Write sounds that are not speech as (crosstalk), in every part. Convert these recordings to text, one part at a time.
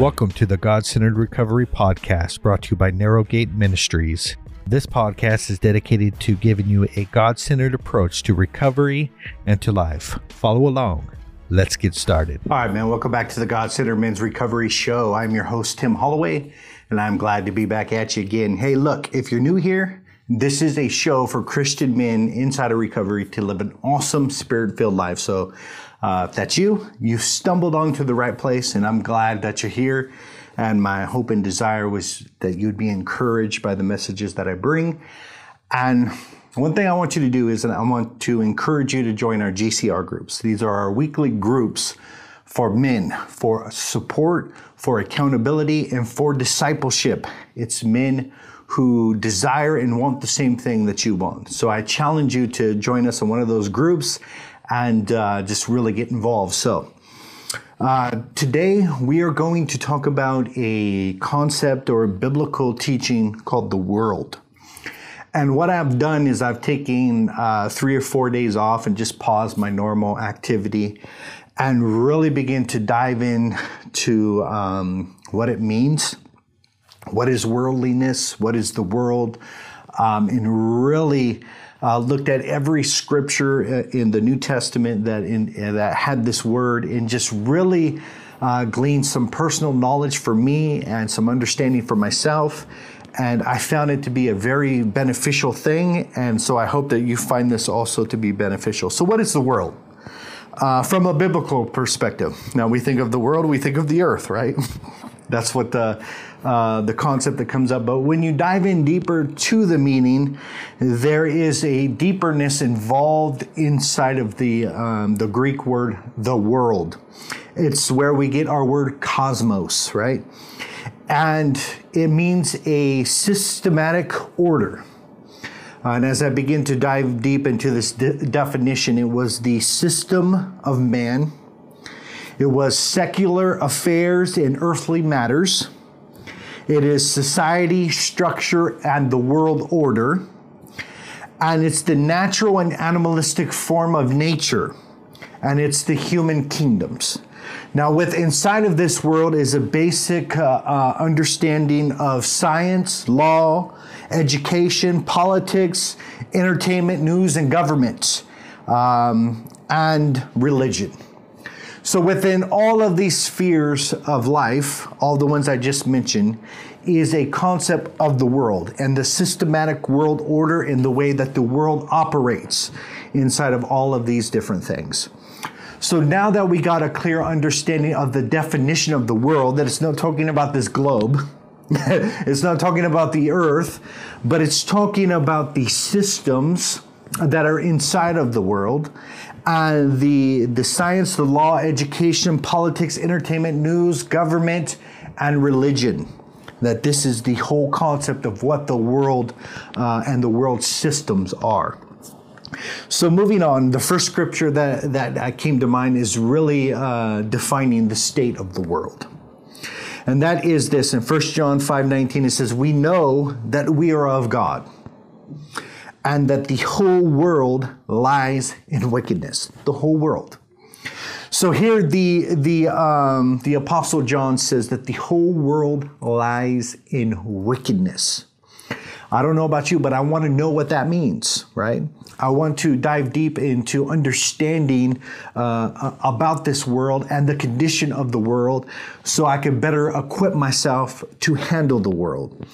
Welcome to the God Centered Recovery Podcast brought to you by Narrowgate Ministries. This podcast is dedicated to giving you a God centered approach to recovery and to life. Follow along. Let's get started. All right, man. Welcome back to the God Centered Men's Recovery Show. I'm your host, Tim Holloway, and I'm glad to be back at you again. Hey, look, if you're new here, this is a show for Christian men inside of recovery to live an awesome spirit filled life. So, uh, if that's you, you've stumbled onto the right place, and I'm glad that you're here. And my hope and desire was that you'd be encouraged by the messages that I bring. And one thing I want you to do is I want to encourage you to join our GCR groups. These are our weekly groups for men, for support, for accountability, and for discipleship. It's men who desire and want the same thing that you want. So I challenge you to join us in one of those groups and uh, just really get involved. So, uh, today we are going to talk about a concept or a biblical teaching called the world. And what I've done is I've taken uh, three or four days off and just paused my normal activity and really begin to dive in to um, what it means. What is worldliness? What is the world? Um, and really uh, looked at every scripture uh, in the New Testament that in, uh, that had this word, and just really uh, gleaned some personal knowledge for me and some understanding for myself. And I found it to be a very beneficial thing, and so I hope that you find this also to be beneficial. So, what is the world? Uh, from a biblical perspective. Now, we think of the world, we think of the earth, right? (laughs) That's what the uh, the concept that comes up. But when you dive in deeper to the meaning, there is a deeperness involved inside of the um, the Greek word "the world." It's where we get our word cosmos, right? And it means a systematic order. And as I begin to dive deep into this de- definition, it was the system of man. It was secular affairs and earthly matters. It is society, structure, and the world order. And it's the natural and animalistic form of nature. And it's the human kingdoms. Now, with inside of this world is a basic uh, uh, understanding of science, law, education, politics, entertainment, news, and government, um, and religion. So, within all of these spheres of life, all the ones I just mentioned, is a concept of the world and the systematic world order in the way that the world operates inside of all of these different things. So now that we got a clear understanding of the definition of the world, that it's not talking about this globe, (laughs) it's not talking about the earth, but it's talking about the systems that are inside of the world and the the science, the law, education, politics, entertainment, news, government, and religion. That this is the whole concept of what the world uh, and the world systems are. So moving on, the first scripture that that came to mind is really uh, defining the state of the world. And that is this in 1 John 5:19 it says we know that we are of God and that the whole world lies in wickedness. The whole world. So here the the um, the apostle John says that the whole world lies in wickedness. I don't know about you, but I want to know what that means, right? I want to dive deep into understanding uh, about this world and the condition of the world so I can better equip myself to handle the world.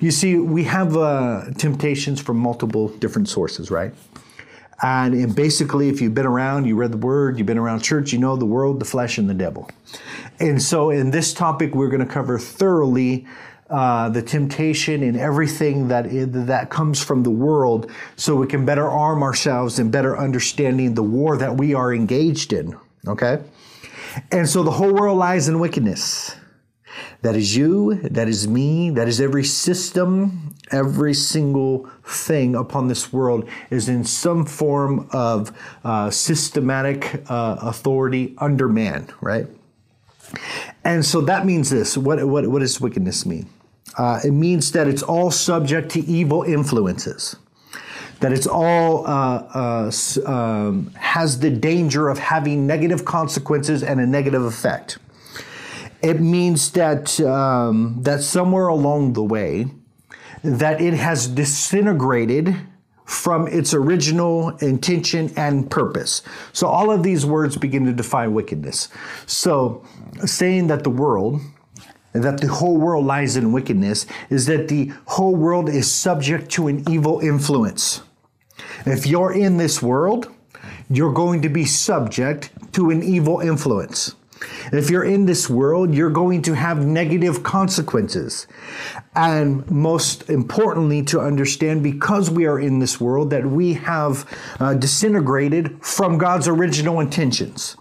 You see, we have uh, temptations from multiple different sources, right? And, and, basically, if you've been around, you read the word, you've been around church, you know the world, the flesh, and the devil. And so, in this topic, we're going to cover thoroughly uh, the temptation and everything that that comes from the world, so we can better arm ourselves and better understanding the war that we are engaged in. Okay, and so the whole world lies in wickedness. That is you, that is me, that is every system, every single thing upon this world is in some form of uh, systematic uh, authority under man, right? And so that means this. What, what, what does wickedness mean? Uh, it means that it's all subject to evil influences. That it's all uh, uh, um, has the danger of having negative consequences and a negative effect. it means that um, that somewhere along the way, that it has disintegrated from its original intention and purpose. So all of these words begin to define wickedness. So saying that the world that the whole world lies in wickedness is that the whole world is subject to an evil influence. If you're in this world, you're going to be subject to an evil influence. If you're in this world, you're going to have negative consequences. And most importantly, to understand because we are in this world, that we have uh, disintegrated from God's original intentions.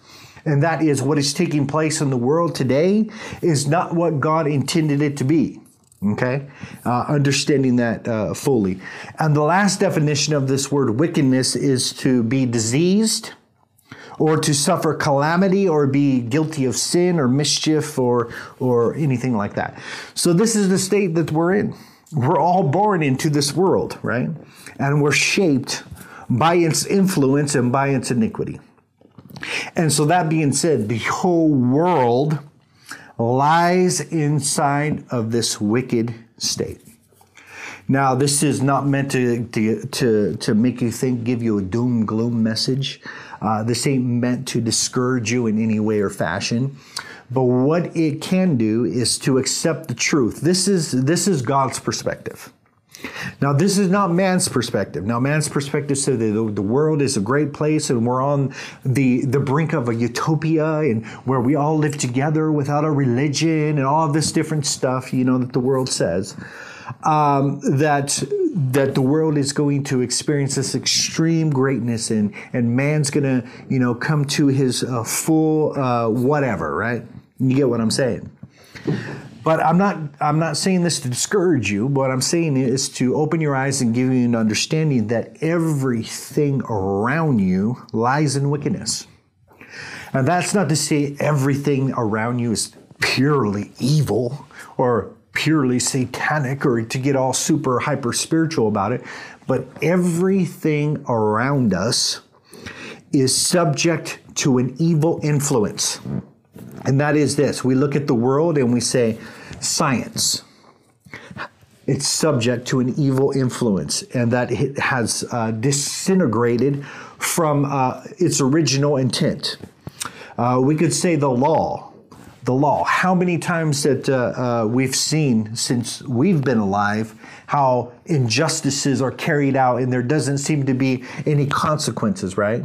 And that is what is taking place in the world today is not what God intended it to be. Okay? Uh, understanding that uh, fully. And the last definition of this word wickedness is to be diseased or to suffer calamity or be guilty of sin or mischief or, or anything like that. So, this is the state that we're in. We're all born into this world, right? And we're shaped by its influence and by its iniquity. And so, that being said, the whole world lies inside of this wicked state. Now, this is not meant to, to, to, to make you think, give you a doom gloom message. Uh, this ain't meant to discourage you in any way or fashion. But what it can do is to accept the truth. This is, this is God's perspective. Now, this is not man's perspective. Now, man's perspective says that the, the world is a great place and we're on the, the brink of a utopia and where we all live together without a religion and all this different stuff, you know, that the world says. Um, that that the world is going to experience this extreme greatness and and man's gonna you know come to his uh, full uh, whatever right you get what i'm saying but I'm not I'm not saying this to discourage you. What I'm saying is to open your eyes and give you an understanding that everything around you lies in wickedness. And that's not to say everything around you is purely evil or purely satanic or to get all super hyper spiritual about it, but everything around us is subject to an evil influence. And that is this we look at the world and we say, science. It's subject to an evil influence, and that it has uh, disintegrated from uh, its original intent. Uh, we could say the law. The law. How many times that uh, uh, we've seen since we've been alive how injustices are carried out and there doesn't seem to be any consequences, right?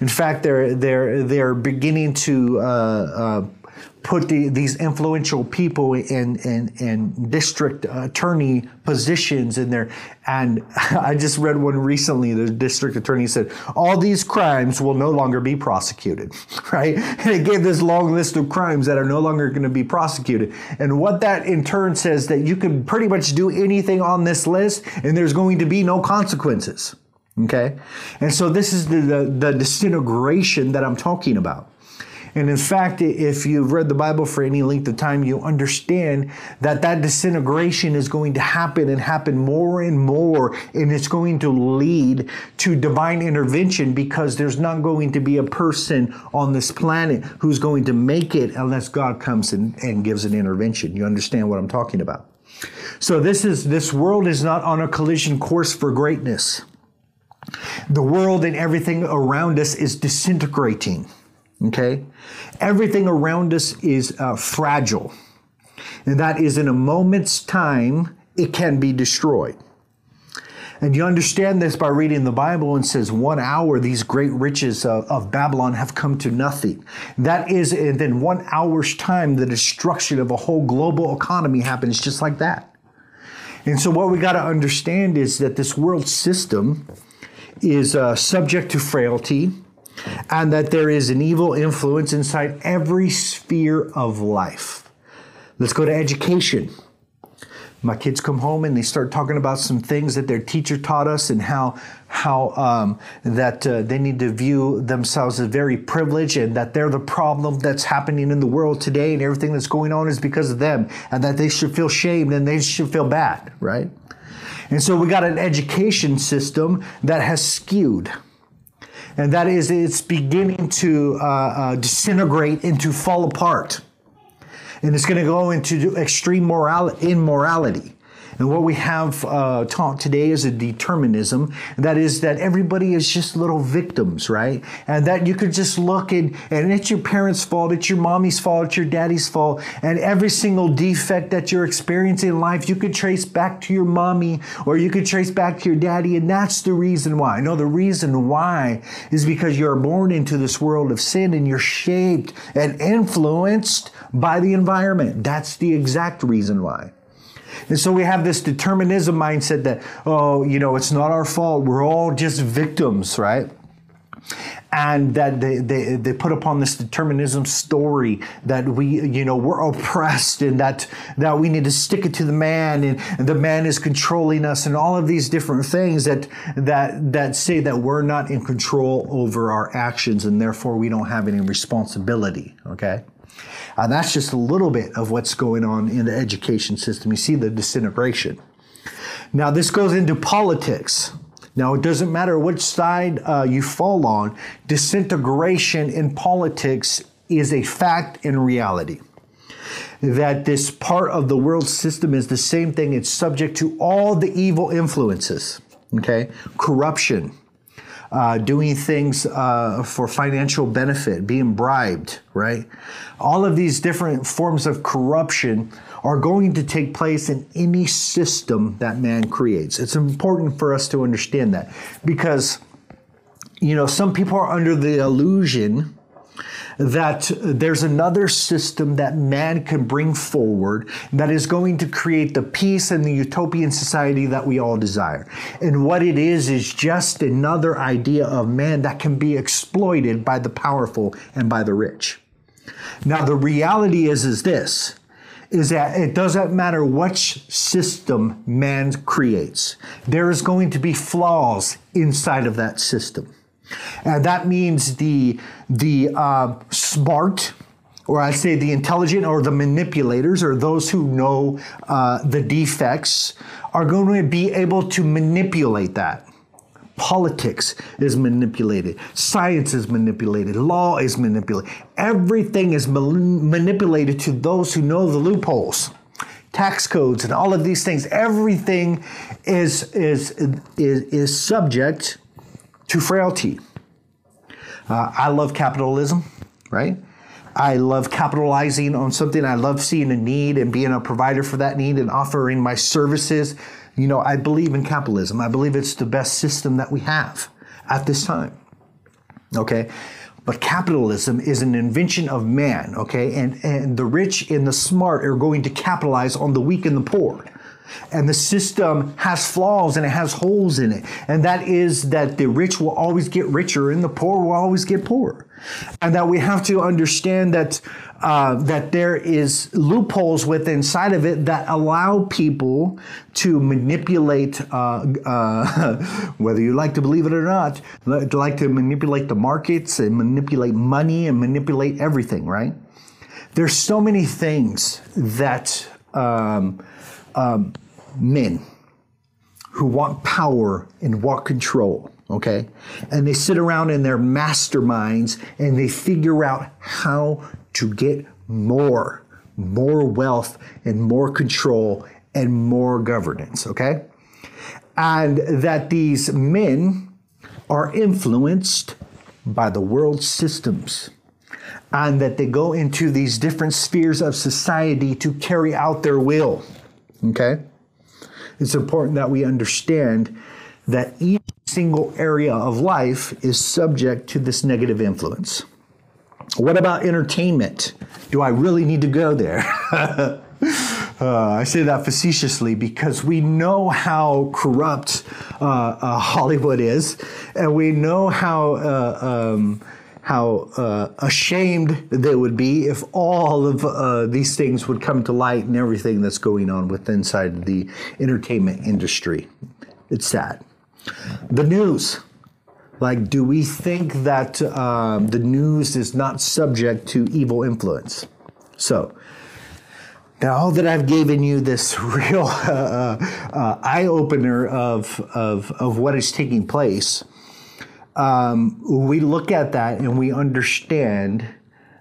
In fact, they're they're they're beginning to uh, uh, put the, these influential people in, in, in district attorney positions in there. And (laughs) I just read one recently. The district attorney said, all these crimes will no longer be prosecuted, (laughs) right? And it gave this long list of crimes that are no longer going to be prosecuted. And what that in turn says that you can pretty much do anything on this list and there's going to be no consequences. Okay? And so this is the, the, the disintegration that I'm talking about. And in fact, if you've read the Bible for any length of time, you understand that that disintegration is going to happen and happen more and more. And it's going to lead to divine intervention because there's not going to be a person on this planet who's going to make it unless God comes and, and gives an intervention. You understand what I'm talking about? So this is, this world is not on a collision course for greatness. The world and everything around us is disintegrating. Okay? Everything around us is uh, fragile. And that is in a moment's time, it can be destroyed. And you understand this by reading the Bible and says, one hour, these great riches of, of, Babylon have come to nothing. That is, and then one hour's time, the destruction of a whole global economy happens just like that. And so, what we got to understand is that this world system is uh, subject to frailty, and that there is an evil influence inside every sphere of life. Let's go to education. My kids come home and they start talking about some things that their teacher taught us and how how um, that uh, they need to view themselves as very privileged and that they're the problem that's happening in the world today and everything that's going on is because of them and that they should feel shamed and they should feel bad, right? And so we got an education system that has skewed and that is it's beginning to uh, uh, disintegrate and to fall apart. and it's going to go into extreme moral immorality. And what we have uh, taught today is a determinism. That is that everybody is just little victims, right? And that you could just look and, and it's your parents' fault, it's your mommy's fault, it's your daddy's fault. And every single defect that you're experiencing in life, you could trace back to your mommy or you could trace back to your daddy. And that's the reason why. No, the reason why is because you're born into this world of sin and you're shaped and influenced by the environment. That's the exact reason why. And so we have this determinism mindset that, oh, you know, it's not our fault. We're all just victims, right? and that they, they, they put upon this determinism story that we you know we're oppressed and that that we need to stick it to the man and, the man is controlling us and all of these different things that that that say that we're not in control over our actions and therefore we don't have any responsibility okay and that's just a little bit of what's going on in the education system. You see the disintegration. Now, this goes into politics. Now, it doesn't matter which side uh, you fall on, disintegration in politics is a fact and reality. That this part of the world system is the same thing, it's subject to all the evil influences, okay? Corruption, uh, doing things uh, for financial benefit, being bribed, right? All of these different forms of corruption are going to take place in any system that man creates. It's important for us to understand that because, you know, some people are under the illusion that there's another system that man can bring forward that is going to create the peace and the utopian society that we all desire. And what it is, is just another idea of man that can be exploited by the powerful and by the rich. Now, the reality is, is this is that it doesn't matter which system man creates, there is going to be flaws inside of that system. And that means the, the uh, smart, or I say the intelligent or the manipulators or those who know uh, the defects are going to be able to manipulate that. Politics is manipulated. Science is manipulated. Law is manipulated. Everything is manipulated to those who know the loopholes. Tax codes and all of these things. Everything is, is, is, is subject to frailty. Uh, I love capitalism, right? I love capitalizing on something. I love seeing a need and being a provider for that need and offering my services. You know, I believe in capitalism. I believe it's the best system that we have at this time. Okay? But capitalism is an invention of man, okay? And, and the rich and the smart are going to capitalize on the weak and the poor. And the system has flaws and it has holes in it. And that is that the rich will always get richer and the poor will always get poorer. And that we have to understand that uh, that there is loopholes within inside of it that allow people to manipulate, uh, uh, (laughs) whether you like to believe it or not, like to manipulate the markets and manipulate money and manipulate everything. Right? There's so many things that. Um, um, men who want power and want control, okay? And they sit around in their masterminds and they figure out how to get more, more wealth and more control and more governance, okay? And that these men are influenced by the world systems and that they go into these different spheres of society to carry out their will. Okay? It's important that we understand that each single area of life is subject to this negative influence. What about entertainment? Do I really need to go there? (laughs) uh, I say that facetiously because we know how corrupt uh, uh, Hollywood is, and we know how uh, um, how uh, ashamed they would be if all of uh, these things would come to light and everything that's going on with inside the entertainment industry. It's sad. The news. Like, do we think that um, the news is not subject to evil influence? So, now that I've given you this (laughs) real uh, uh, eye opener of, of, of what is taking place, um, we look at that and we understand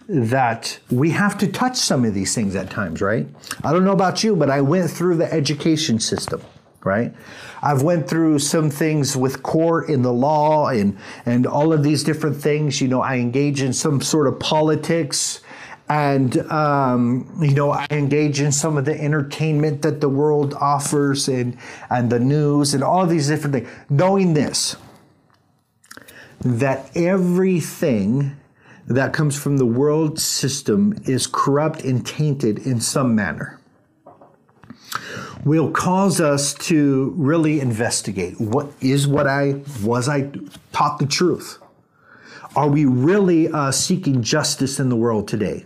that we have to touch some of these things at times, right? I don't know about you, but I went through the education system, right? I've went through some things with court in the law and and all of these different things. You know, I engage in some sort of politics and um, you know I engage in some of the entertainment that the world offers and and the news and all these different things. Knowing this, that everything that comes from the world system is corrupt and tainted in some manner will cause us to really investigate what is what I was I taught the truth. Are we really uh, seeking justice in the world today?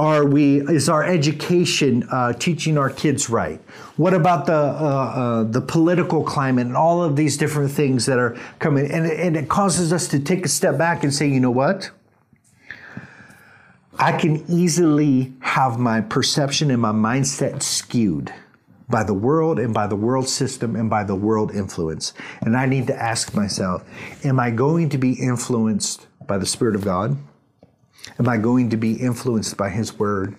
Are we? Is our education uh, teaching our kids right? What about the uh, uh, the political climate and all of these different things that are coming? And, and it causes us to take a step back and say, you know what? I can easily have my perception and my mindset skewed by the world and by the world system and by the world influence. And I need to ask myself, am I going to be influenced by the Spirit of God? Am I going to be influenced by His Word?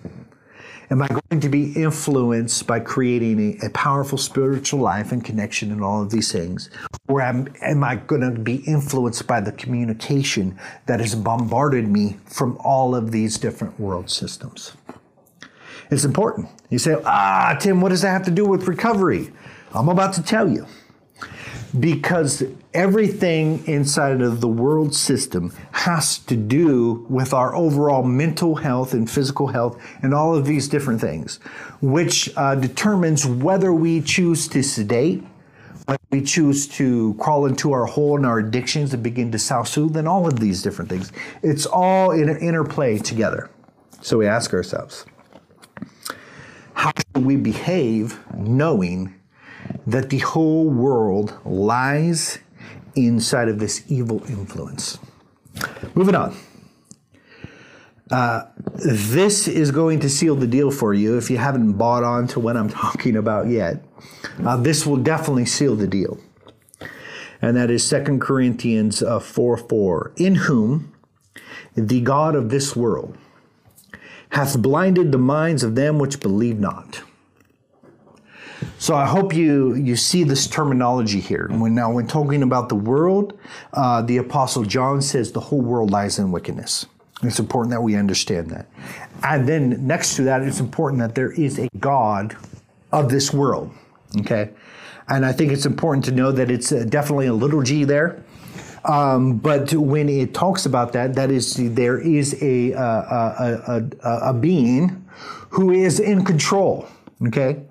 Am I going to be influenced by creating a, a powerful spiritual life and connection and all of these things? Or am, am I going to be influenced by the communication that has bombarded me from all of these different world systems? It's important. You say, ah, Tim, what does that have to do with recovery? I'm about to tell you because everything inside of the world system has to do with our overall mental health and physical health and all of these different things, which uh, determines whether we choose to sedate, whether we choose to crawl into our hole and our addictions and begin to self-soothe, and all of these different things. It's all in an interplay together. So we ask ourselves, how should we behave knowing that the whole world lies inside of this evil influence. Moving on. Uh, this is going to seal the deal for you if you haven't bought on to what I'm (laughs) talking about yet. Uh, this will definitely seal the deal. And that is 2 Corinthians uh, 4 4. In whom the God of this world hath blinded the minds of them which believe not so I hope you you see this terminology here. When now when talking about the world, uh, the Apostle John says the whole world lies in wickedness. It's important that we understand that. And then next to that, it's important that there is a God of this world. Okay, and I think it's important to know that it's uh, definitely a little g there. Um, but when it talks about that, that is there is a, uh, a, a, a being who is in control. Okay,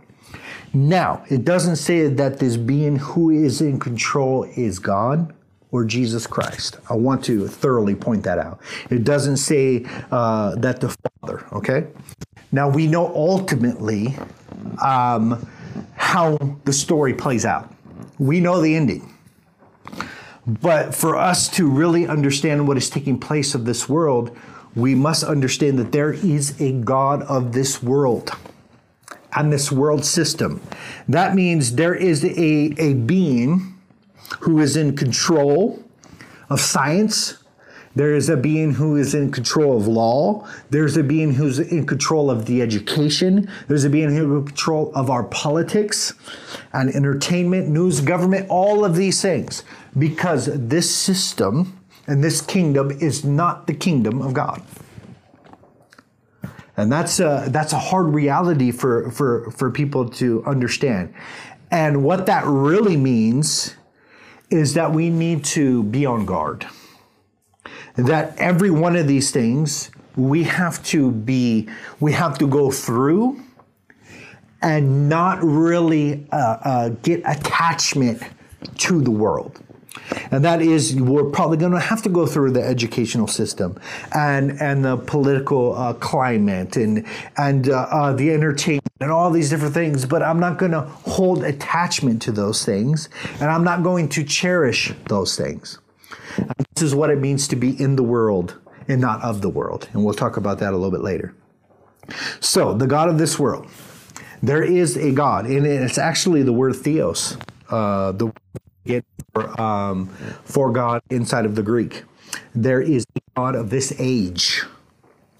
now, it doesn't say that this being who is in control is God or Jesus Christ. I want to thoroughly point that out. It doesn't say uh, that the Father, okay? Now, we know ultimately um, how the story plays out, we know the ending. But for us to really understand what is taking place of this world, we must understand that there is a God of this world and this world system. That means there is a, a being who is in control of science. There is a being who is in control of law. There's a being who's in control of the education. There's a being who's in control of our politics and entertainment, news, government, all of these things. Because this system and this kingdom is not the kingdom of God. And that's a, that's a hard reality for, for, for people to understand. And what that really means is that we need to be on guard. That every one of these things we have to be, we have to go through and not really uh, uh, get attachment to the world and that is we're probably going to have to go through the educational system and and the political uh, climate and and uh, uh, the entertainment and all these different things. But I'm not going to hold attachment to those things, and I'm not going to cherish those things. And this is what it means to be in the world and not of the world, and we'll talk about that a little bit later. So the God of this world. There is a God, and it's actually the word theos. Uh, the um, for God inside of the Greek. There is a God of this age.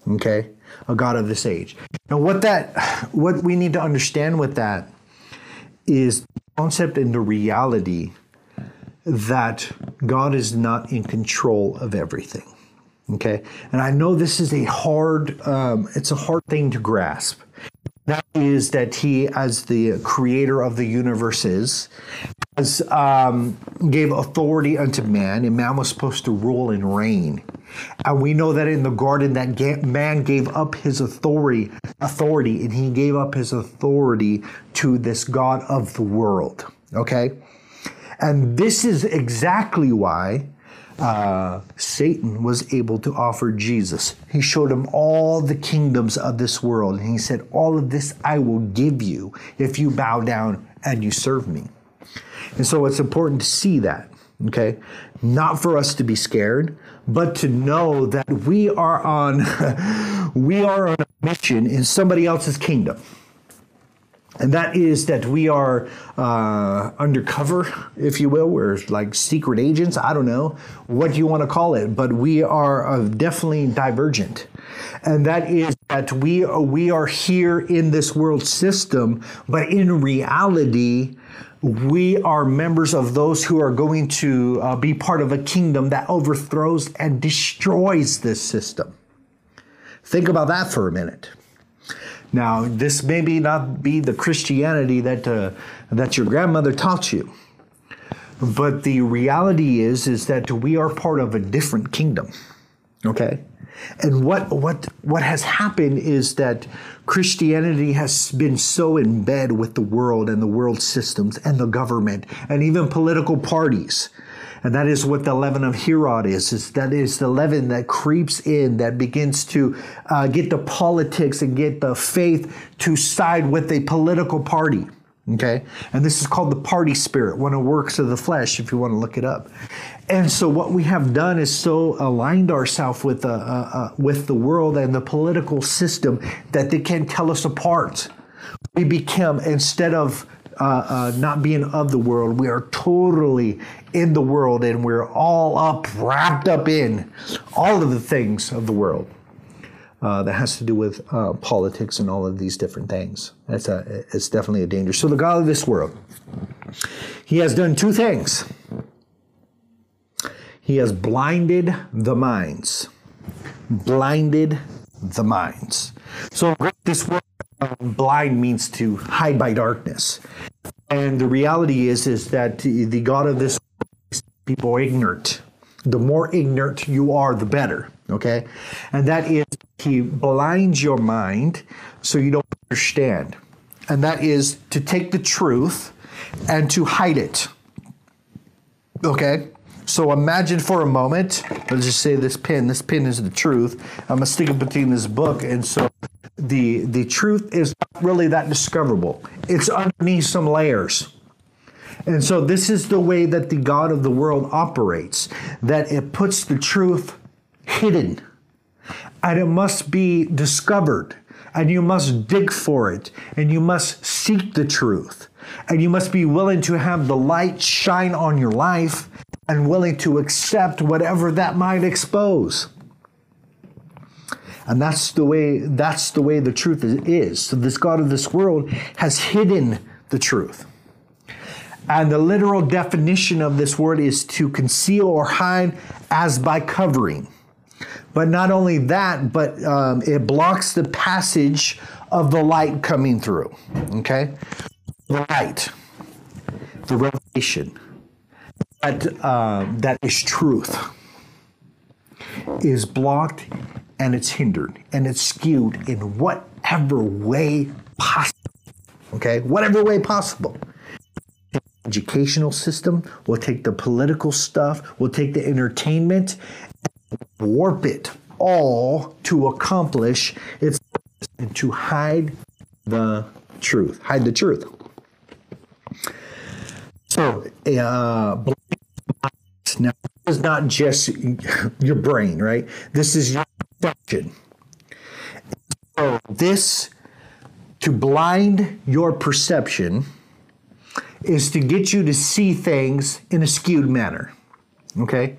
Okay, a god of this age. Now, what that, what we need to understand with that is the concept and the reality that God is not in control of everything. Okay, and I know this is a hard, um, it's a hard thing to grasp. That is that He, as the Creator of the universe, is has um, gave authority unto man, and man was supposed to rule and reign. And we know that in the garden, that man gave up his authority, authority, and he gave up his authority to this God of the world. Okay, and this is exactly why uh, Satan was able to offer Jesus. He showed him all the kingdoms of this world, and he said, All of this I will give you if you bow down and you serve me. And so it's important to see that, okay? Not for us to be scared, but to know that we are on (laughs) we are on a mission in somebody else's kingdom and that is that we are uh, undercover, if you will. We're like secret agents. I don't know what you want to call it, but we are uh, definitely divergent, and that is that we we are here in this world system, but in reality. We are members of those who are going to uh, be part of a kingdom that overthrows and destroys this system. Think about that for a minute. Now, this may be not be the Christianity that uh, that your grandmother taught you, but the reality is is that we are part of a different kingdom. Okay, and what what what has happened is that Christianity has been so in bed with the world and the world systems and the government and even political parties and that is what the leaven of Herod is. is that is the leaven that creeps in, that begins to uh, get the politics and get the faith to side with a political party. Okay? And this is called the party spirit, one of works of the flesh, if you want to look it up. And so what we have done is so aligned ourselves with, uh, uh, uh, with the world and the political system that they can't tell us apart. We become, instead of uh, uh, not being of the world. We are totally in the world and we're all up, wrapped up in all of the things of the world. Uh, that has to do with politics and all of these different things. That's a, it's definitely a danger. So the God of this world, he has done two things. He has blinded the minds. Blinded the minds. So this word um, blind means to hide by darkness. And the reality is, is that the God of this people ignorant. The more ignorant you are, the better. Okay, and that is he blinds your mind so you don't understand, and that is to take the truth and to hide it. Okay. So imagine for a moment, let's just say this pin, this pin is the truth. I'm gonna stick it between this book, and so the the truth is not really that discoverable. It's underneath some layers. And so this is the way that the God of the world operates, that it puts the truth hidden. And it must be discovered. And you must dig for it. And you must seek the truth. And you must be willing to have the light shine on your life and willing to accept whatever that might expose. And that's the way that's the way the truth is. So this God of this world has hidden the truth. And the literal definition of this word is to conceal or hide as by covering. But not only that, but um, it blocks the passage of the light coming through. Okay? The light, the revelation, that, uh, that is truth, is blocked and it's hindered and it's skewed in whatever way possible. Okay, whatever way possible. Educational system, we'll take the political stuff, we'll take the entertainment, warp it all to accomplish its and to hide the truth. Hide the truth. So, uh, now, this is not just your brain, right? This is your function. So this, to blind your perception, is to get you to see things in a skewed manner. Okay?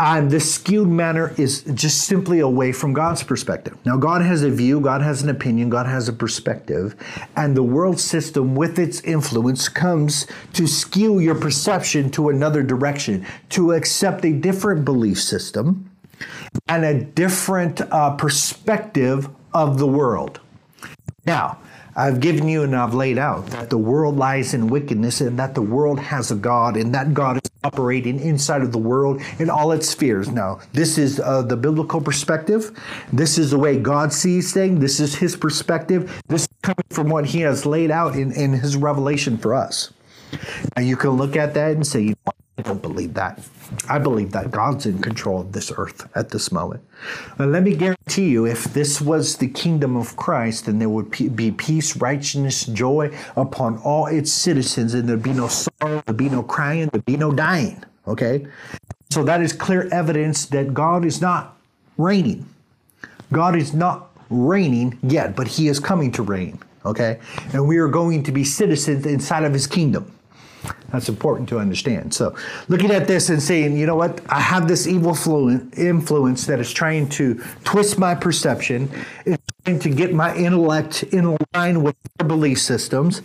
And this skewed manner is just simply away from God's perspective. Now, God has a view, God has an opinion, God has a perspective, and the world system with its influence comes to skew your perception to another direction, to accept a different belief system and a different uh, perspective of the world. Now, I've given you and I've laid out that the world lies in wickedness and that the world has a God and that God is operating inside of the world in all its spheres. Now, this is uh, the biblical perspective. This is the way God sees things. This is his perspective. This is coming from what he has laid out in, in his revelation for us. Now, you can look at that and say, I don't believe that. I believe that God's in control of this earth at this moment. And let me guarantee you, if this was the kingdom of Christ, then there would be peace, righteousness, joy upon all its citizens, and there'd be no sorrow, there'd be no crying, there'd be no dying. Okay? So that is clear evidence that God is not reigning. God is not reigning yet, but He is coming to reign. Okay? And we are going to be citizens inside of His kingdom. That's important to understand. So, looking at this and saying, you know what, I have this evil influence that is trying to twist my perception, it's trying to get my intellect in line with their belief systems,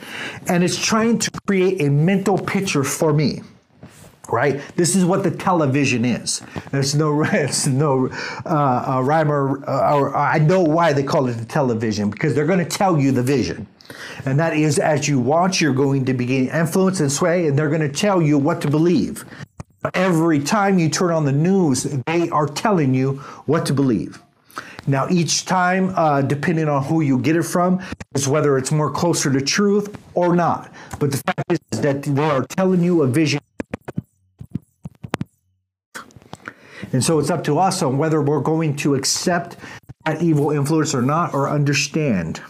and it's trying to create a mental picture for me. Right. This is what the television is. There's no, (laughs) it's no uh, uh, rhyme or, uh, or I know why they call it the television because they're going to tell you the vision. And that is as you watch, you're going to begin influence and sway, and they're going to tell you what to believe. Every time you turn on the news, they are telling you what to believe. Now, each time, uh, depending on who you get it from, is whether it's more closer to truth or not. But the fact is that they are telling you a vision. And so it's up to us on whether we're going to accept that evil influence or not, or understand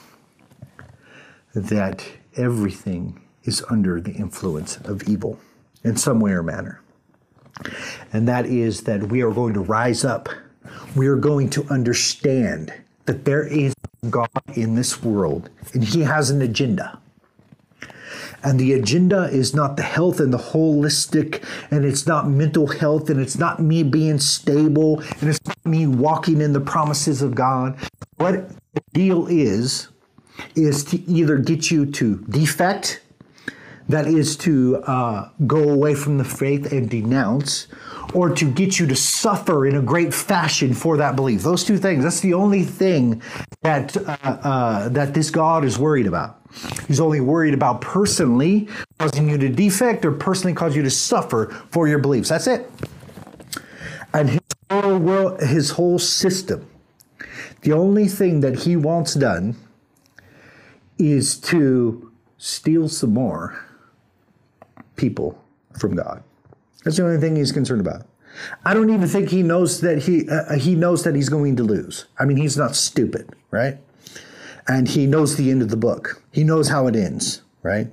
that everything is under the influence of evil in some way or manner. And that is that we are going to rise up. We are going to understand that there is God in this world and He has an agenda. And the agenda is not the health and the holistic, and it's not mental health, and it's not me being stable, and it's not me walking in the promises of God. What the deal is, is to either get you to defect, that is to uh, go away from the faith and denounce, or to get you to suffer in a great fashion for that belief. Those two things. That's the only thing that uh, uh, that this God is worried about. He's only worried about personally causing you to defect or personally cause you to suffer for your beliefs. That's it. And his whole world, his whole system, the only thing that he wants done is to steal some more people from God. That's the only thing he's concerned about. I don't even think he knows that he uh, he knows that he's going to lose. I mean, he's not stupid, right? And he knows the end of the book. He knows how it ends, right?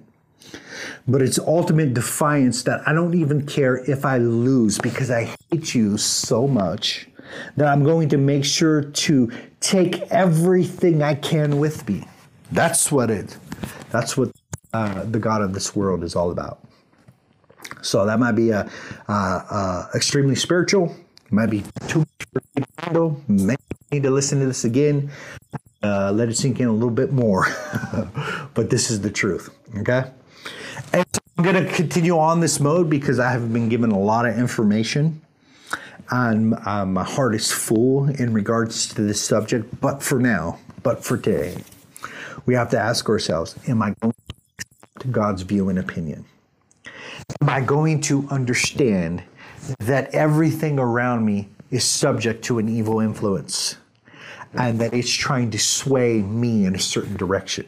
But it's ultimate defiance that I don't even care if I lose because I hate you so much that I'm going to make sure to take everything I can with me. That's what it. That's what uh, the God of this world is all about. So that might be a, uh, uh, extremely spiritual. It might be too much for Maybe need to listen to this again. Uh, let it sink in a little bit more. (laughs) but this is the truth. Okay. And so I'm going to continue on this mode because I have been given a lot of information and uh, my heart is full in regards to this subject. But for now, but for today, we have to ask ourselves Am I going to God's view and opinion? Am I going to understand that everything around me is subject to an evil influence and that it's trying to sway me in a certain direction?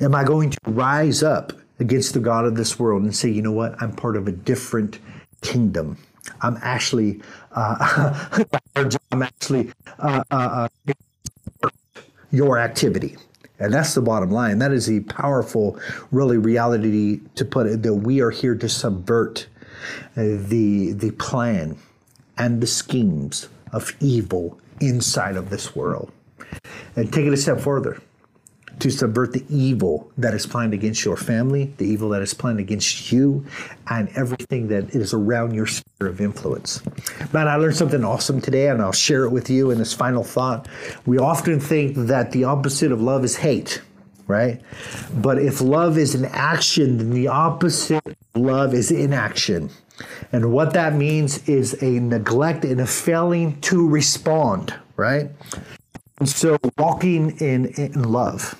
Am I going to rise up against the God of this world and say, you know what, I'm part of a different kingdom? I'm actually, uh, (laughs) I'm actually uh, uh, uh your activity. And that's the bottom line. That is the powerful, really reality to put it that we are here to subvert uh, the the plan and the schemes of evil inside of this world. And take it a step further. to subvert the evil that is planned against your family, the evil that is planned against you, and everything that is around your sphere of influence. Man, I learned something awesome today, and I'll share it with you in this final thought. We often think that the opposite of love is hate, right? But if love is an action, then the opposite of love is inaction. And what that means is a neglect and a failing to respond, right? And so walking in, in love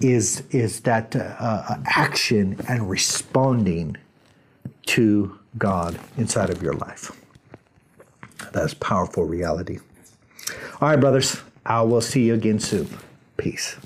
is is that uh, uh, action and responding to God inside of your life. That's powerful reality. All right, brothers. I will see you again soon. Peace.